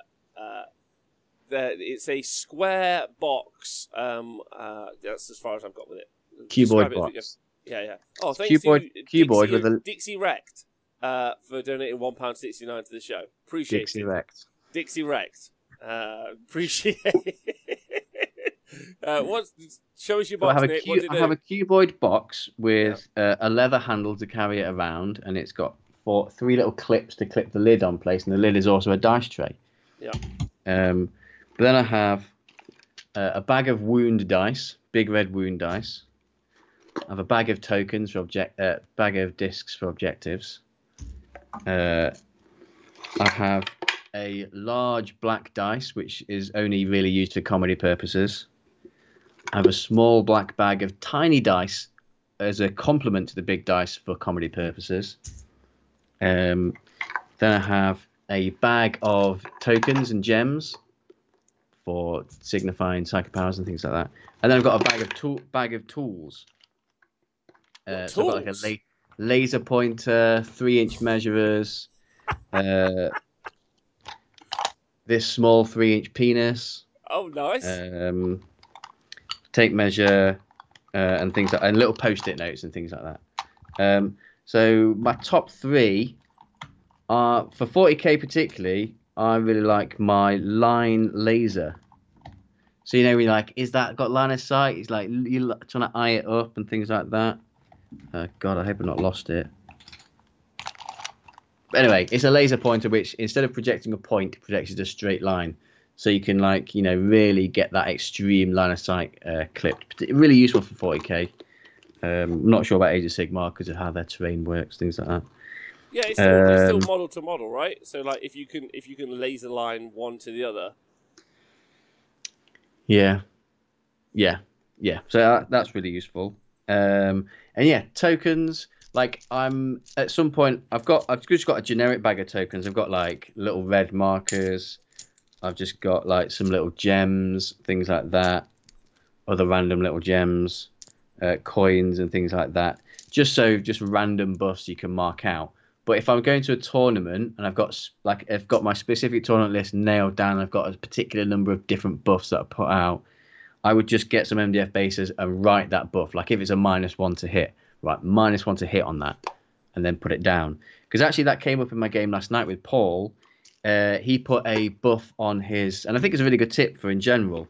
the, it's a square box. Um, uh, that's as far as I've got with it. Cuboid Describe it box. Yeah, yeah. Oh, thanks Cuboid- to cuboid Dixie, with a- Dixie Rect uh, for donating one pound sixty nine to the show. Appreciate Dixie it. Rect. Dixie Rect. Uh, appreciate uh, what's show us your So I box, have a cu- I have a cuboid box with uh, a leather handle to carry it around, and it's got four, three little clips to clip the lid on place, and the lid is also a dice tray. Yeah. Um, but then I have uh, a bag of wound dice, big red wound dice. I have a bag of tokens for object, uh, bag of discs for objectives. Uh, I have a large black dice, which is only really used for comedy purposes. I have a small black bag of tiny dice as a complement to the big dice for comedy purposes. Um, then I have a bag of tokens and gems for signifying psychic powers and things like that. And then I've got a bag of tool bag of tools. Uh, so I've got like a tools? la- laser pointer, three inch measurers, uh, this small three inch penis, oh, nice. um, tape measure, uh, and things like and little post it notes and things like that. Um, so my top three are for 40k particularly. I really like my line laser. So you know, we like, is that got line of sight? It's like you're trying to eye it up and things like that. Uh, God, I hope I've not lost it. But anyway, it's a laser pointer which instead of projecting a point, projects a straight line. So you can like you know really get that extreme line of sight uh, clipped. Really useful for 40k. Um, I'm not sure about Age of Sigmar because of how their terrain works, things like that. Yeah, it's still, it's still Um, model to model, right? So like if you can if you can laser line one to the other, Yeah, yeah, yeah. So that, that's really useful. Um, and yeah, tokens. Like I'm at some point, I've got I've just got a generic bag of tokens. I've got like little red markers. I've just got like some little gems, things like that. Other random little gems, uh, coins and things like that. Just so just random buffs you can mark out. But if I'm going to a tournament and I've got like I've got my specific tournament list nailed down, I've got a particular number of different buffs that I put out. I would just get some MDF bases and write that buff. Like if it's a minus one to hit, right, minus one to hit on that, and then put it down. Because actually that came up in my game last night with Paul. Uh, he put a buff on his, and I think it's a really good tip for in general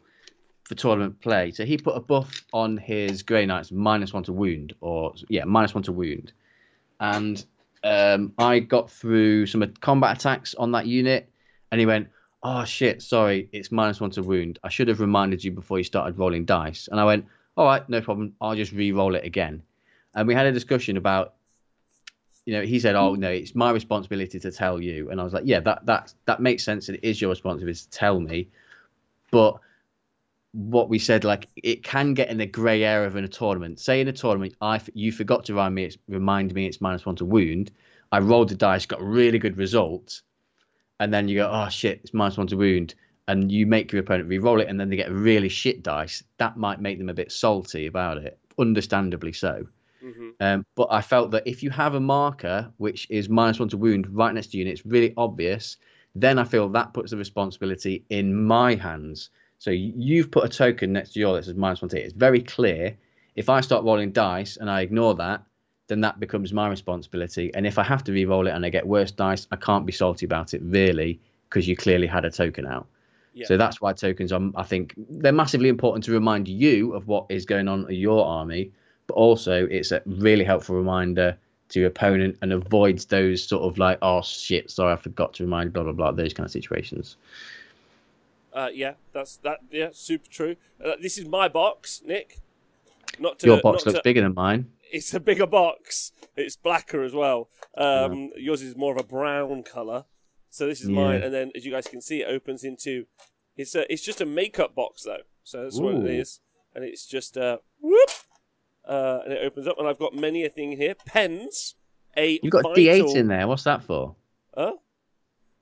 for tournament play. So he put a buff on his Grey Knights, minus one to wound, or yeah, minus one to wound, and um, I got through some combat attacks on that unit, and he went, "Oh shit, sorry, it's minus one to wound. I should have reminded you before you started rolling dice." And I went, "All right, no problem. I'll just re-roll it again." And we had a discussion about, you know, he said, "Oh no, it's my responsibility to tell you," and I was like, "Yeah, that that that makes sense. It is your responsibility to tell me," but what we said, like it can get in the grey area of in a tournament. Say in a tournament, I you forgot to remind me, it's, remind me it's minus one to wound. I rolled the dice, got a really good result, and then you go, oh shit, it's minus one to wound, and you make your opponent re-roll it, and then they get a really shit dice. That might make them a bit salty about it, understandably so. hmm Um, but I felt that if you have a marker which is minus one to wound right next to you and it's really obvious, then I feel that puts the responsibility in my hands. So you've put a token next to your that says minus one to hit. It's very clear. If I start rolling dice and I ignore that, then that becomes my responsibility. And if I have to re-roll it and I get worse dice, I can't be salty about it really because you clearly had a token out. Yeah. So that's why tokens are, I think, they're massively important to remind you of what is going on in your army, but also it's a really helpful reminder to your opponent and avoids those sort of like, oh shit, sorry, I forgot to remind, blah blah blah, those kind of situations. Uh, yeah, that's that. Yeah, super true. Uh, this is my box, Nick. Not to, Your box not looks to- bigger than mine. It's a bigger box. It's blacker as well. Um, Yours is more of a brown color. So this is Yeah. mine, and then as you guys can see, it opens into. It's a, It's just a makeup box though. So that's what it is, and it's just uh, whoop, uh, and it opens up, and I've got many a thing here. Pens. A You've got vital... D8 in there. What's that for? Huh?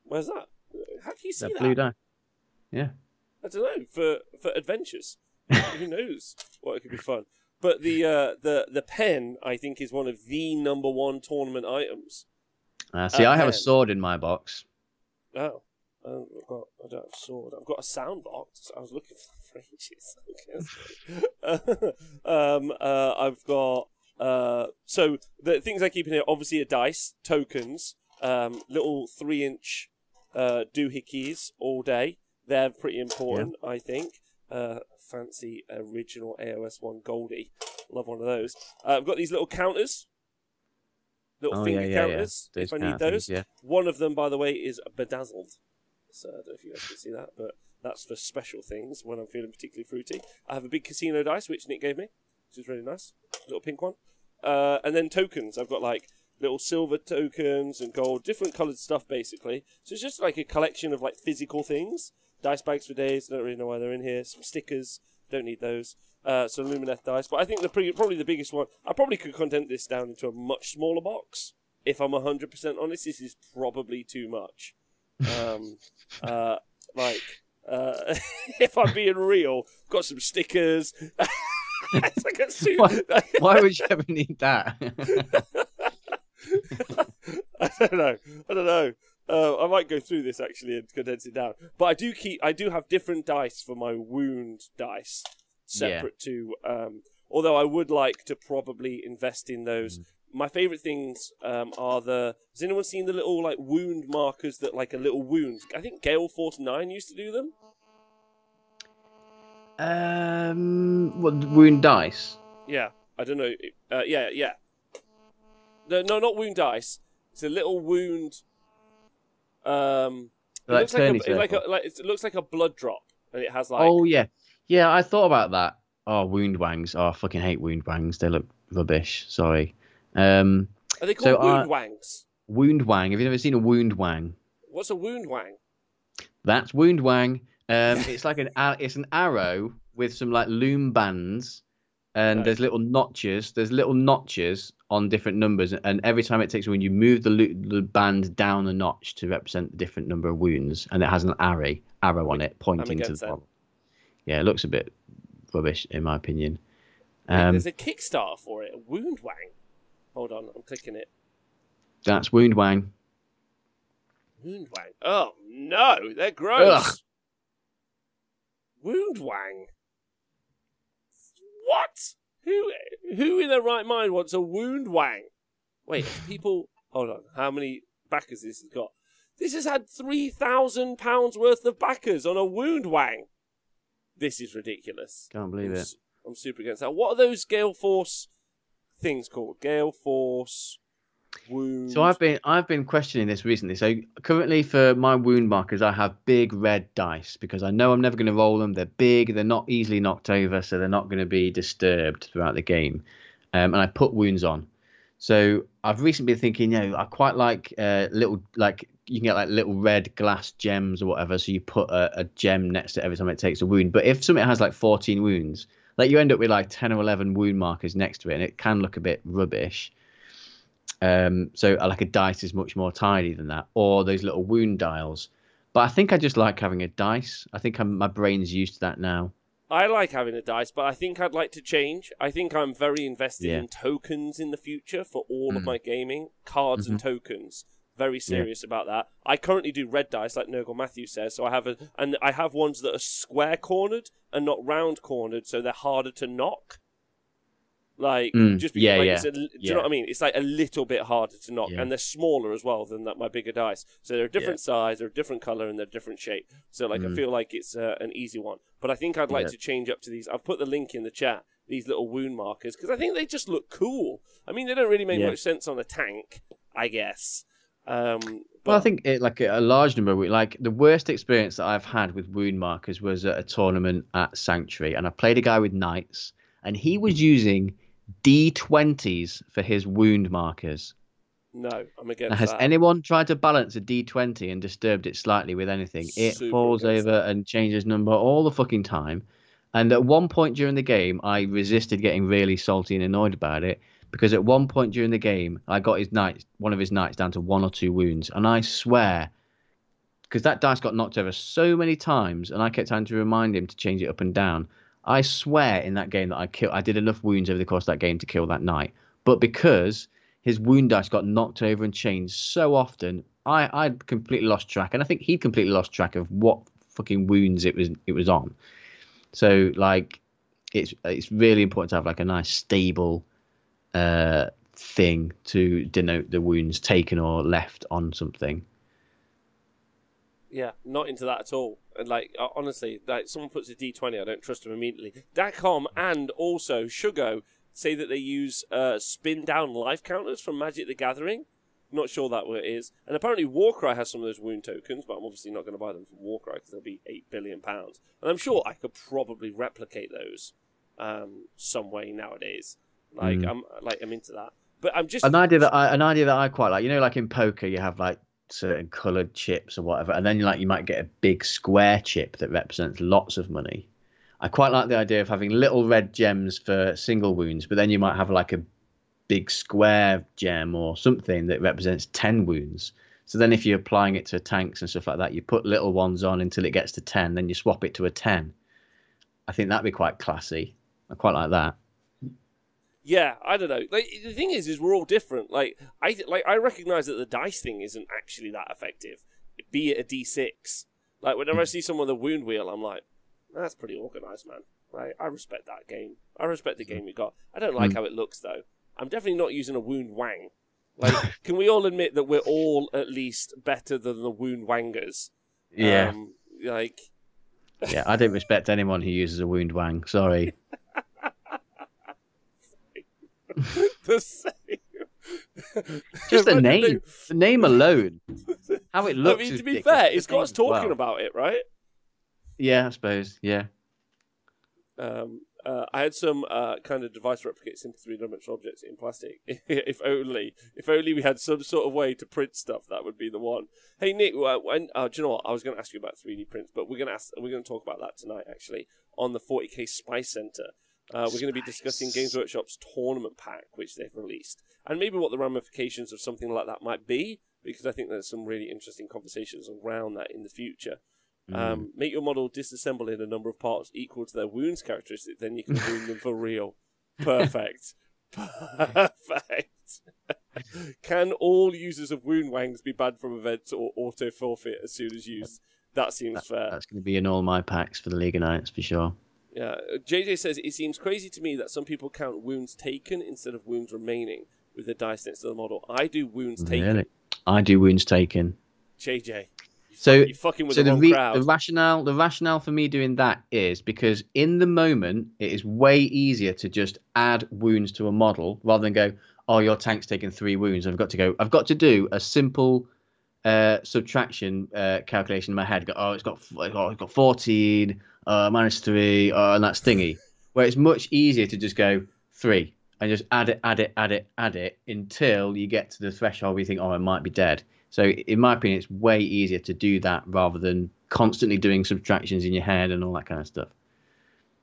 Where's that? How can you see That that? blue die. Yeah. I don't know for for adventures. Who knows what it could be fun? But the uh, the the pen, I think, is one of the number one tournament items. Uh, see, Uh, I have a sword in my box. Oh, um, I've got I don't have a sword. I've got a sound box. I was looking for that for ages. um, uh, I've got uh, so the things I keep in here obviously are dice, tokens, um, little three inch uh, doohickeys all day. They're pretty important, I think. Uh, fancy original AOS one Goldie. Love one of those. Uh, I've got these little counters, little Oh, finger yeah, yeah, yeah. counters. If I need things, those, yeah. one of them, by the way, is bedazzled. So I don't know if you guys can see that, but that's for special things when I'm feeling particularly fruity. I have a big casino dice, which Nick gave me, which is really nice. Little pink one. Uh, and then tokens. I've got like little silver tokens and gold, different coloured stuff basically. So it's just like a collection of like physical things. Dice bags for days, I don't really know why they're in here. Some stickers, don't need those. Uh, some Lumineth dice. But I think the pre- probably the biggest one, I probably could condense this down into a much smaller box. If I'm 100% honest, this is probably too much. Um, uh, like, uh, if I'm being real, got some stickers. it's like. Why- Why would you ever need that? I don't know. I don't know. Uh, I might go through this actually and condense it down. But I do keep. I do have different dice for my wound dice, separate to. Um, although I would like to probably invest in those. My favorite things um, are the. Has anyone seen the little like wound markers that like a little wound? I think Gale Force Nine used to do them. um, what wound dice? Yeah, I don't know. Uh, yeah, yeah. No, no, not wound dice. It's a little wound. Um, it Like looks like a, like a like it looks like a blood drop, and it has like. Oh yeah, yeah. I thought about that. Oh, wound wangs. Oh, I fucking hate wound wangs. They look rubbish. Sorry. Um, are they so called I- wound wangs? wound wang. Have you ever seen a wound wang? What's a wound wang? That's wound wang. Um, it's like an it's an arrow with some like loom bands, and Right. there's little notches. There's little notches on different numbers, and every time it takes a wound, you move the lo- the band down a notch to represent the different number of wounds, and it has an arrow arrow on it pointing to the that. bottom. Yeah, it looks a bit rubbish in my opinion. Um, There's a Kickstarter for it. Wound wang. Hold on, I'm clicking it. that's wound wang. Wound wang. Oh no, they're gross. Ugh. Wound wang. What? Who? Who in their right mind wants a wound wang? Wait, people. Hold on. How many backers this has got? This has had three thousand pounds worth of backers on a wound wang. This is ridiculous. Can't believe I'm, it. I'm super against that. What are those Gale Force things called? Gale Force wound. So I've been I've been questioning this recently. So currently for my wound markers, I have big red dice because I know I'm never going to roll them. They're big, they're not easily knocked over, so they're not going to be disturbed throughout the game. Um, and I put wounds on. So I've recently been thinking, you know, I quite like uh, little like you can get like little red glass gems or whatever. So you put a, a gem next to it every time it takes a wound. But if something has like 14 wounds, like you end up with like 10 or 11 wound markers next to it, and it can look a bit rubbish. Um, so uh, like a dice is much more tidy than that, or those little wound dials. But I think I just like having a dice. I think I'm, my brain's used to that now. I like having a dice, but I think I'd like to change. I think I'm very invested Yeah. in tokens in the future for all of Mm. my gaming, cards and tokens. Very serious about that. I currently do red dice, like Nurgle Matthews says. So I have a, and I have ones that are square cornered and not round cornered, so they're harder to knock. Like Mm, just because, yeah, like, yeah, it's a, do you know what I mean? It's like a little bit harder to knock, Yeah. and they're smaller as well than that my bigger dice. So they're a different size, they're a different color, and they're a different shape. So like I Mm. feel like it's uh, an easy one. But I think I'd like Yeah. to change up to these. I've put the link in the chat. These little wound markers because I think they just look cool. I mean, they don't really make Yeah. much sense on a tank, I guess. Um, but Well, I think it, like a large number. of- Like the worst experience that I've had with wound markers was at a tournament at Sanctuary, and I played a guy with knights, and he was using D20s for his wound markers. no, I'm Now, against has that. anyone tried to balance a D20 and disturbed it slightly with anything? It Super falls over and changes number all the fucking time. And at one point during the game, I resisted getting really salty and annoyed about it because at one point during the game, I got his knight, one of his knights, down to one or two wounds, and I swear, because that dice got knocked over so many times, and I kept having to remind him to change it up and down. I swear in that game that I kill, I did enough wounds over the course of that game to kill that knight, but because his wound dice got knocked over and changed so often, I I'd completely lost track, and I think he completely lost track of what fucking wounds it was it was on. So like, it's it's really important to have like a nice stable uh thing to denote the wounds taken or left on something. Yeah, not into that at all. And like honestly, like someone puts a D twenty, I don't trust them immediately. Datcom and also Shugo say that they use uh, spin down life counters from Magic the Gathering. Not sure that what it is. And apparently Warcry has some of those wound tokens, but I'm obviously not going to buy them from Warcry because they'll be eight billion pounds. And I'm sure I could probably replicate those um, some way nowadays. Like Mm. I'm like I'm into that. But I'm just An idea that I an idea that I quite like. You know, like in poker, you have like certain coloured chips or whatever, and then like you might get a big square chip that represents lots of money. I quite like the idea of having little red gems for single wounds, but then you might have like a big square gem or something that represents 10 wounds. So then if you're applying it to tanks and stuff like that, you put little ones on until it gets to 10, then you swap it to a 10. I think that'd be quite classy. I quite like that. Yeah, I don't know. Like the thing is, is we're all different. Like I like I recognize that the dice thing isn't actually that effective. Be it a D six. Like whenever I see someone with a wound wheel, I'm like, that's pretty organized, man. Like I respect that game. I respect the game we got. I don't like Mm. how it looks though. I'm definitely not using a wound wang. Like, can we all admit that we're all at least better than the wound wangers? Yeah. Um, like yeah, I don't respect anyone who uses a wound wang. Sorry. the same. Just the name. The name alone. How it I looks. mean, to be fair, it's got us talking well. about it, right? Yeah, I suppose. Yeah. Um, uh, I had some uh, kind of device replicates into three-dimensional objects in plastic. if only, if only we had some sort of way to print stuff, that would be the one. Hey Nick, when, uh, do you know what? I was going to ask you about 3D prints, but we're going to ask, we're going to talk about that tonight actually on the 40k Spice Center. Uh, we're going to be discussing Games Workshop's tournament pack, which they've released, and maybe what the ramifications of something like that might be, because I think there's some really interesting conversations around that in the future. Mm. Um, make your model disassemble in a number of parts equal to their wounds characteristic, then you can wound them for real. Perfect. Perfect. can all users of wound wangs be banned from events or auto forfeit as soon as used? That seems fair. That's going to be in all my packs for the League of Knights for sure. Yeah. JJ says it seems crazy to me that some people count wounds taken instead of wounds remaining with the dice next to the model. I do wounds taken. Really? I do wounds taken. JJ. You So- you're fucking with so the the, re- crowd. the rationale the rationale for me doing that is because in the moment it is way easier to just add wounds to a model rather than go oh your tank's taken three wounds i've got to go i've got to do a simple uh, subtraction uh, calculation in my head go oh it's got oh, it's got 14 uh, minus 3 uh, and that's thingy where it's much easier to just go 3 and just add it add it add it add it until you get to the threshold where you think oh I might be dead so in my opinion, it's way easier to do that rather than constantly doing subtractions in your head and all that kind of stuff.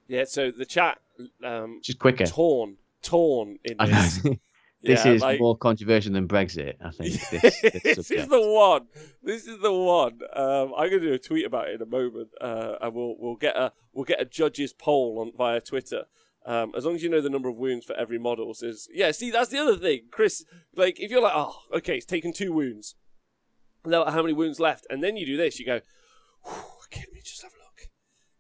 yeah, so the chat um, Just quicker. torn, torn in this. This Yeah, is like- more controversial than Brexit, I think. This, this this is the one. This is the one. Um, I'm going to do a tweet about it in a moment, uh, and we'll we'll get a we'll get a judges poll on via Twitter. Um, as long as you know the number of wounds for every model, says yeah. See, that's the other thing, Chris. Like, if you're like, oh, okay, it's taken two wounds. Now, how many wounds left? And then you do this. You go, "Whew, okay, let me just have.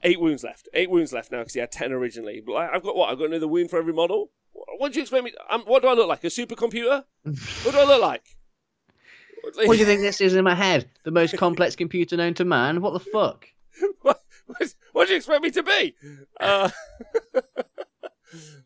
Eight wounds left. Eight wounds left now because he had ten originally. But I- I've got what? I've got another wound for every model. What do you expect me? Um, what do I look like? A supercomputer? what do I look like? What do you think this is in my head? The most complex computer known to man? What the fuck? what, what, what do you expect me to be? Uh,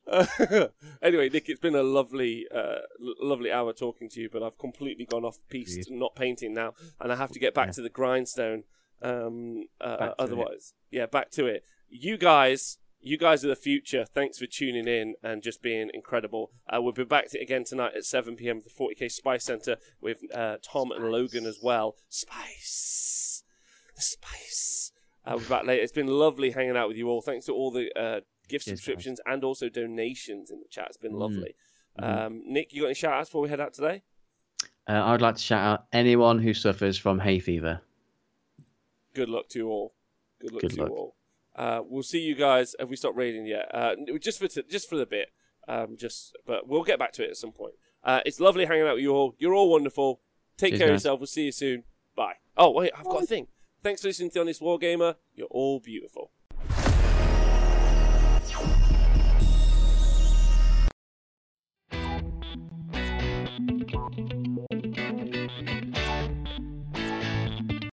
uh, anyway, Nick, it's been a lovely, uh, l- lovely hour talking to you, but I've completely gone off piece, not painting now, and I have to get back Yeah. to the grindstone. Um, uh, to it. otherwise, yeah, back to it. You guys, you guys are the future. Thanks for tuning in and just being incredible. Uh, we'll be back to it again tonight at 7 p.m. at the 40k Spice Center with uh, Tom and Logan as well. Spice, the spice. Uh, we'll be back later. It's been lovely hanging out with you all. Thanks to all the uh, gift Cheers, subscriptions and also donations in the chat. It's been Mm. lovely. Mhm. Um, Nick, you got any shout outs before we head out today? Uh, I'd like to shout out anyone who suffers from hay fever. Good luck to you all. Good luck Good to luck. you all. Uh, we'll see you guys. Have we stopped raiding yet? Uh, just for t- just for the bit. Um, just, but we'll get back to it at some point. Uh, it's lovely hanging out with you all. You're all wonderful. Take Cheers, care of yourself. We'll see you soon. Bye. Oh wait, I've got a thing. Thanks for listening to Honest Wargamer. You're all beautiful.